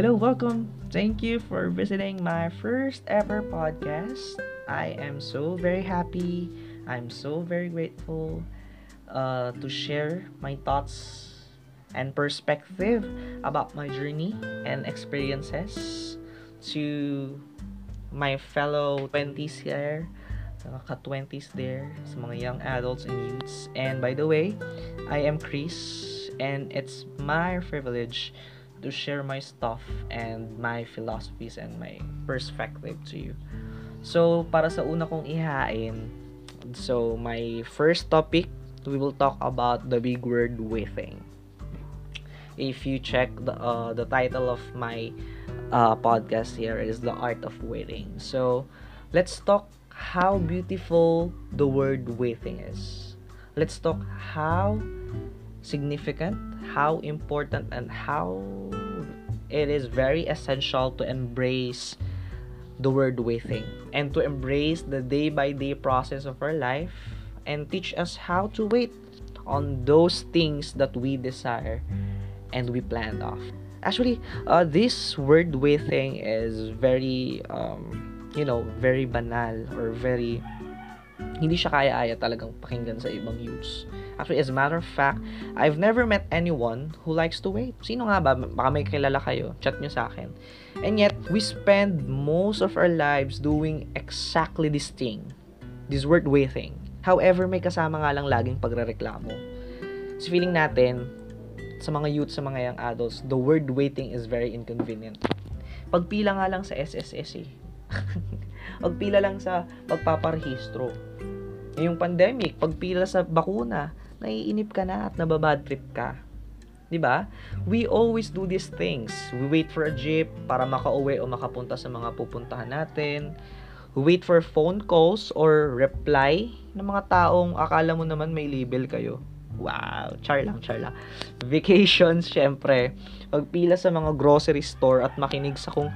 Hello, welcome. Thank you for visiting my first ever podcast. I am so very happy. I'm so very grateful uh, to share my thoughts and perspective about my journey and experiences to my fellow 20s here, mga ka-20s there, sa mga young adults and youths. And by the way, I am Chris and it's my privilege to share my stuff and my philosophies and my perspective to you. So, para sa una kong ihain, so my first topic, we will talk about the big word waiting. If you check the uh, the title of my uh, podcast here is the art of waiting. So, let's talk how beautiful the word waiting is. Let's talk how significant, how important, and how it is very essential to embrace the word waiting and to embrace the day by day process of our life and teach us how to wait on those things that we desire and we planned off. Actually, uh, this word waiting is very, um, you know, very banal or very hindi siya kaya-aya talagang pakinggan sa ibang youths. Actually, as a matter of fact, I've never met anyone who likes to wait. Sino nga ba? Baka may kilala kayo. Chat nyo sa akin. And yet, we spend most of our lives doing exactly this thing. This word waiting. However, may kasama nga lang laging pagrereklamo. So, feeling natin, sa mga youth, sa mga young adults, the word waiting is very inconvenient. Pagpila nga lang sa SSS eh. Pagpila lang sa pagpaparehistro. Ngayong pandemic, pagpila sa bakuna, naiinip ka na at nababad trip ka. 'Di ba? We always do these things. We wait for a jeep para makauwi o makapunta sa mga pupuntahan natin. We wait for phone calls or reply ng mga taong akala mo naman may label kayo. Wow, char lang, char lang. Vacations, syempre. Pagpila sa mga grocery store at makinig sa kung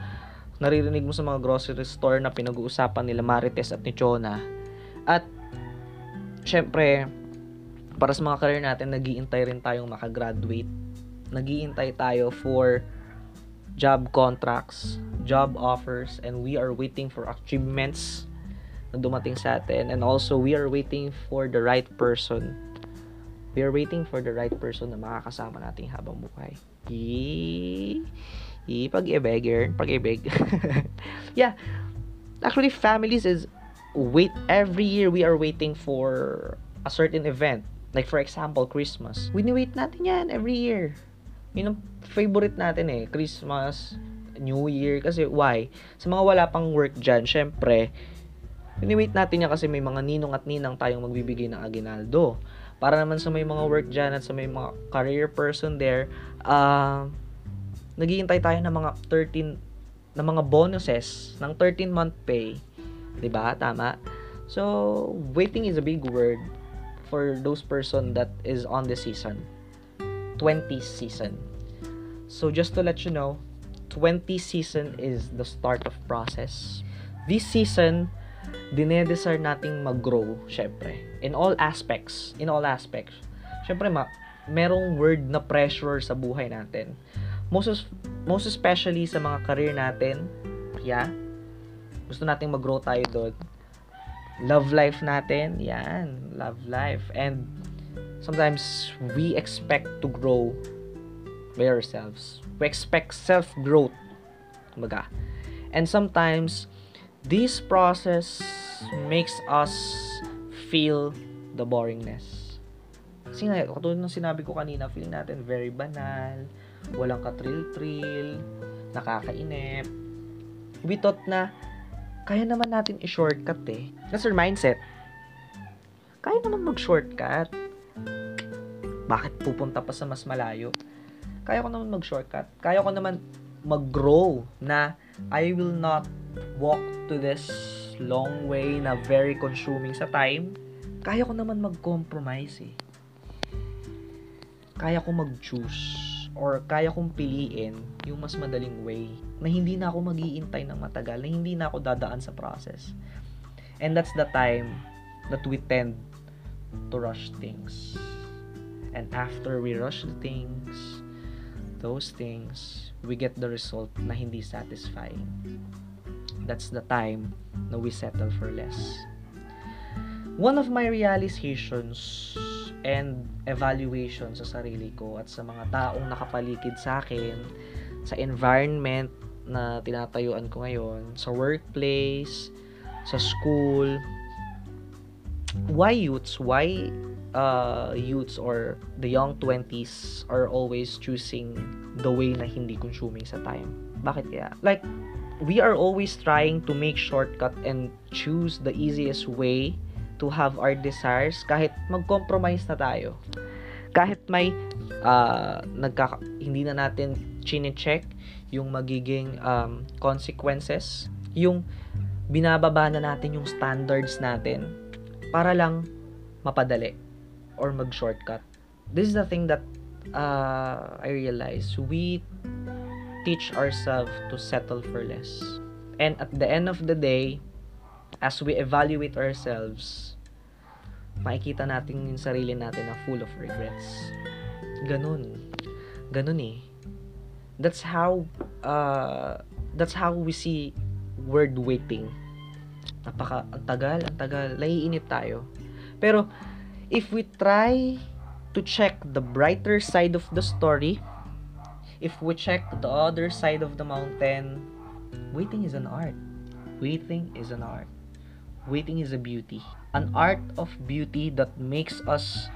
naririnig mo sa mga grocery store na pinag-uusapan nila Marites at ni Chona. At, syempre, para sa mga career natin, nagiintay rin tayong makagraduate. Nagiintay tayo for job contracts, job offers, and we are waiting for achievements na dumating sa atin. And also, we are waiting for the right person. We are waiting for the right person na makakasama nating habang buhay. Yee! Pag-ibig, pag-ibig. yeah. Actually, families is wait every year we are waiting for a certain event Like for example, Christmas. Wini-wait natin yan every year. Yun ang favorite natin eh. Christmas, New Year. Kasi why? Sa mga wala pang work dyan, syempre, wini-wait natin yan kasi may mga ninong at ninang tayong magbibigay ng aginaldo. Para naman sa may mga work dyan at sa may mga career person there, uh, naghihintay tayo ng mga 13 ng mga bonuses ng 13 month pay. 'Di ba? Tama. So, waiting is a big word for those person that is on the season. 20 season. So just to let you know 20 season is the start of process. This season dinedesire nating mag-grow syempre. In all aspects. In all aspects. Syempre ma merong word na pressure sa buhay natin most most especially sa mga career natin yeah gusto nating mag-grow tayo doon love life natin, yan, love life. And sometimes we expect to grow by ourselves. We expect self-growth. Kumbaga. And sometimes this process makes us feel the boringness. Kasi nga, katulad ng sinabi ko kanina, feeling natin very banal, walang ka-thrill-thrill, nakakainip. We thought na kaya naman natin i-shortcut eh. That's our mindset. Kaya naman mag-shortcut. Bakit pupunta pa sa mas malayo? Kaya ko naman mag-shortcut. Kaya ko naman mag-grow na I will not walk to this long way na very consuming sa time. Kaya ko naman mag-compromise eh. Kaya ko mag-choose or kaya kong piliin yung mas madaling way na hindi na ako maghihintay ng matagal, na hindi na ako dadaan sa process. And that's the time that we tend to rush things. And after we rush the things, those things, we get the result na hindi satisfying. That's the time na we settle for less. One of my realizations and evaluation sa sarili ko at sa mga taong nakapaligid sa akin, sa environment na tinatayuan ko ngayon, sa workplace, sa school, why youths, why uh, youths or the young 20s are always choosing the way na hindi consuming sa time. Bakit kaya? Like, we are always trying to make shortcut and choose the easiest way to have our desires kahit mag-compromise na tayo. Kahit may uh, nagka, hindi na natin chine-check yung magiging um, consequences, yung binababa na natin yung standards natin para lang mapadali or mag-shortcut. This is the thing that uh, I realize. We teach ourselves to settle for less. And at the end of the day, as we evaluate ourselves, makikita natin yung sarili natin na full of regrets. Ganun. Ganun eh. That's how, uh, that's how we see word waiting. Napaka, ang tagal, ang tagal, naiinit tayo. Pero, if we try to check the brighter side of the story, if we check the other side of the mountain, waiting is an art. Waiting is an art. Waiting is a beauty. An art of beauty that makes us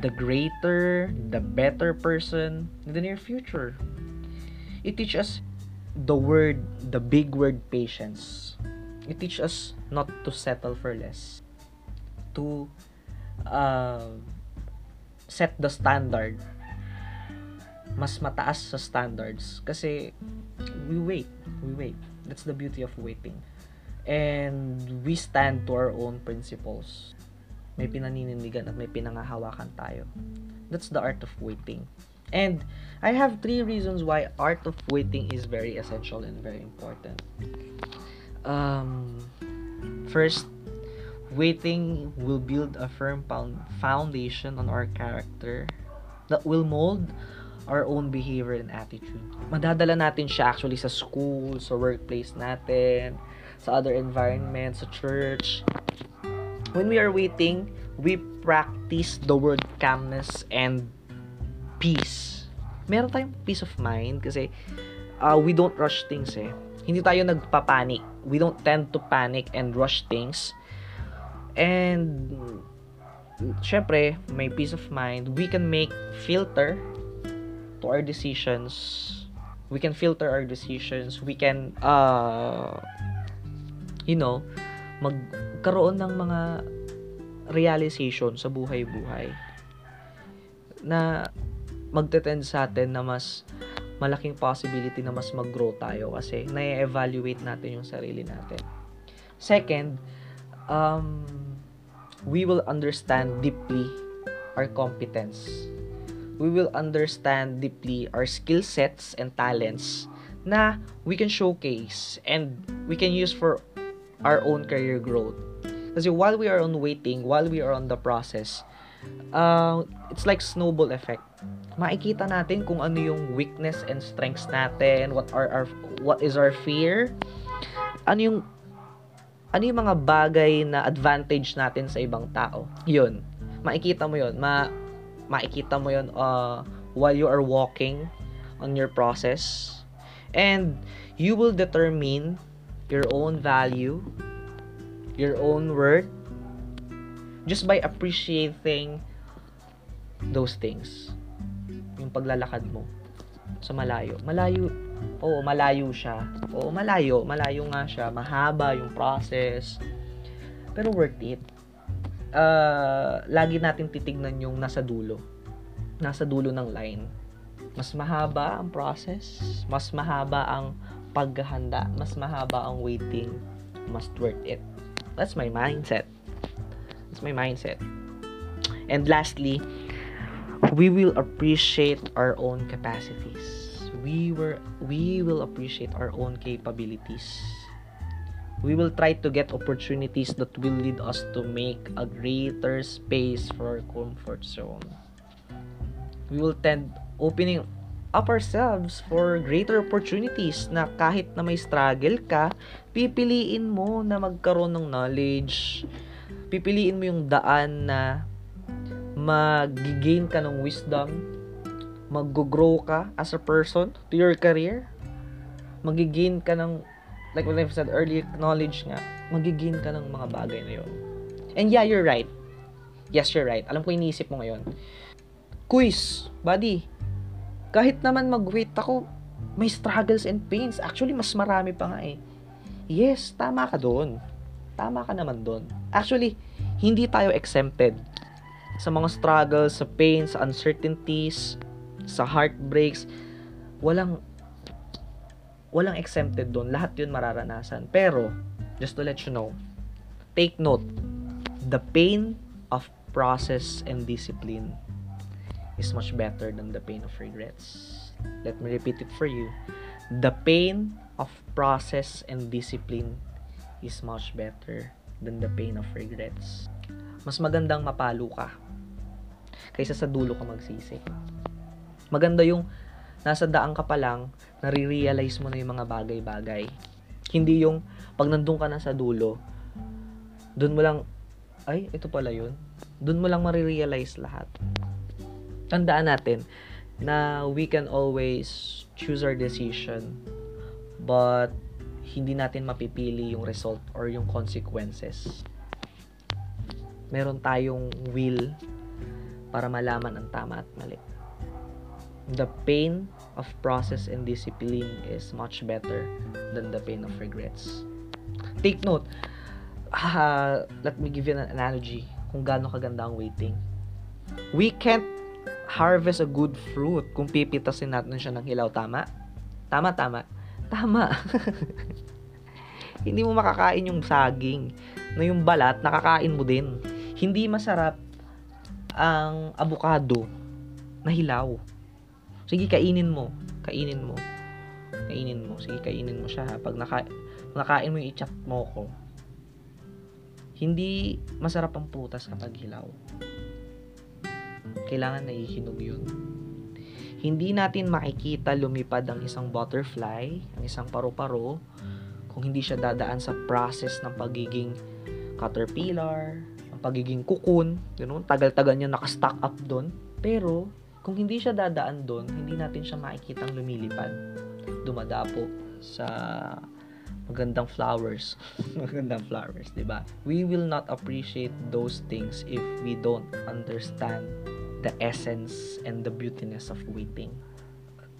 the greater, the better person in the near future. It teaches us the word, the big word patience. It teaches us not to settle for less. To uh, set the standard mas mataas sa standards kasi we wait we wait that's the beauty of waiting and we stand to our own principles. May pinaninindigan at may pinangahawakan tayo. That's the art of waiting. And I have three reasons why art of waiting is very essential and very important. Um first waiting will build a firm foundation on our character that will mold our own behavior and attitude. Madadala natin siya actually sa school, sa workplace natin, sa other environments, sa church. When we are waiting, we practice the word calmness and peace. Meron tayong peace of mind kasi uh, we don't rush things eh. Hindi tayo nagpapanic. We don't tend to panic and rush things. And syempre, may peace of mind. We can make filter to our decisions we can filter our decisions we can uh you know magkaroon ng mga realization sa buhay-buhay na magtetend sa atin na mas malaking possibility na mas mag-grow tayo kasi na-evaluate natin yung sarili natin. Second, um, we will understand deeply our competence we will understand deeply our skill sets and talents na we can showcase and we can use for our own career growth. Kasi while we are on waiting, while we are on the process, uh, it's like snowball effect. Makikita natin kung ano yung weakness and strengths natin, what are our what is our fear, ano yung ano yung mga bagay na advantage natin sa ibang tao. Yun. Makikita mo yun. Ma makikita mo yon uh, while you are walking on your process and you will determine your own value your own worth just by appreciating those things. Yung paglalakad mo sa malayo. Malayo oo malayo siya. Oo malayo. Malayo nga siya. Mahaba yung process. Pero worth it. Uh, lagi natin titignan yung nasa dulo. Nasa dulo ng line. Mas mahaba ang process, mas mahaba ang paghahanda, mas mahaba ang waiting, must worth it. That's my mindset. That's my mindset. And lastly, we will appreciate our own capacities. We were we will appreciate our own capabilities we will try to get opportunities that will lead us to make a greater space for our comfort zone. We will tend opening up ourselves for greater opportunities na kahit na may struggle ka, pipiliin mo na magkaroon ng knowledge. Pipiliin mo yung daan na mag-gain ka ng wisdom, mag-grow ka as a person to your career, mag-gain ka ng, like what I've said earlier, knowledge nga, mag-gain ka ng mga bagay na yun. And yeah, you're right. Yes, you're right. Alam ko iniisip mo ngayon. Quiz, buddy, kahit naman mag-wait ako, may struggles and pains. Actually, mas marami pa nga eh. Yes, tama ka doon. Tama ka naman doon. Actually, hindi tayo exempted sa mga struggles, sa pains, sa uncertainties, sa heartbreaks. Walang walang exempted doon. Lahat 'yun mararanasan. Pero, just to let you know, take note, the pain of process and discipline is much better than the pain of regrets. Let me repeat it for you. The pain of process and discipline is much better than the pain of regrets. Mas magandang mapalo ka kaysa sa dulo ka magsisi. Maganda yung nasa daan ka pa lang, nare-realize mo na yung mga bagay-bagay. Hindi yung pag nandun ka na sa dulo, dun mo lang, ay, ito pala yun. Dun mo lang marirealize lahat tandaan natin na we can always choose our decision but hindi natin mapipili yung result or yung consequences. Meron tayong will para malaman ang tama at mali. The pain of process and discipline is much better than the pain of regrets. Take note, uh, let me give you an analogy kung gaano kaganda ang waiting. We can't harvest a good fruit kung pipitasin natin siya ng hilaw. Tama? Tama, tama. Tama. Hindi mo makakain yung saging na yung balat, nakakain mo din. Hindi masarap ang avocado na hilaw. Sige, kainin mo. Kainin mo. Kainin mo. Sige, kainin mo siya. Pag naka, nakain mo yung i-chat mo ko, hindi masarap ang prutas kapag hilaw kailangan naihinog yun. Hindi natin makikita lumipad ang isang butterfly, ang isang paru-paro, kung hindi siya dadaan sa process ng pagiging caterpillar, ang pagiging cocoon, know, tagal-tagal niya nakastack up doon. Pero, kung hindi siya dadaan doon, hindi natin siya makikitang lumilipad, dumadapo sa magandang flowers. magandang flowers, 'di ba? We will not appreciate those things if we don't understand the essence and the beautiness of waiting.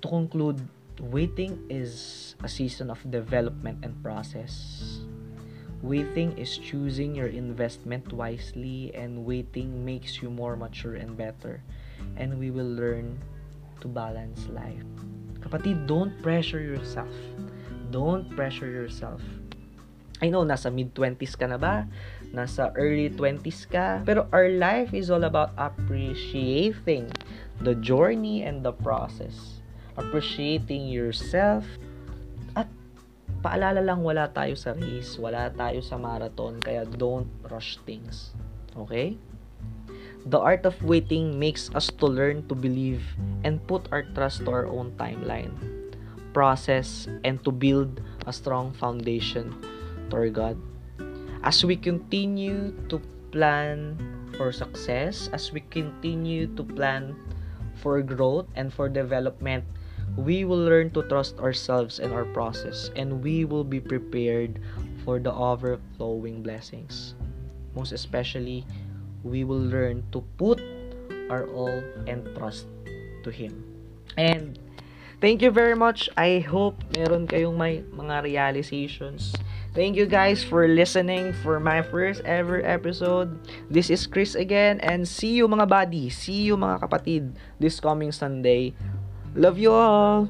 To conclude, waiting is a season of development and process. Waiting is choosing your investment wisely, and waiting makes you more mature and better. And we will learn to balance life. Kapatid, don't pressure yourself. Don't pressure yourself. I know, nasa mid-20s ka na ba? Nasa early 20s ka. Pero our life is all about appreciating the journey and the process. Appreciating yourself. At paalala lang, wala tayo sa race, wala tayo sa marathon, kaya don't rush things. Okay? The art of waiting makes us to learn to believe and put our trust to our own timeline, process, and to build a strong foundation to God as we continue to plan for success, as we continue to plan for growth and for development, we will learn to trust ourselves and our process, and we will be prepared for the overflowing blessings. Most especially, we will learn to put our all and trust to Him. And thank you very much. I hope meron kayong may mga realizations Thank you guys for listening for my first ever episode. This is Chris again and see you mga buddy, see you mga kapatid this coming Sunday. Love you all!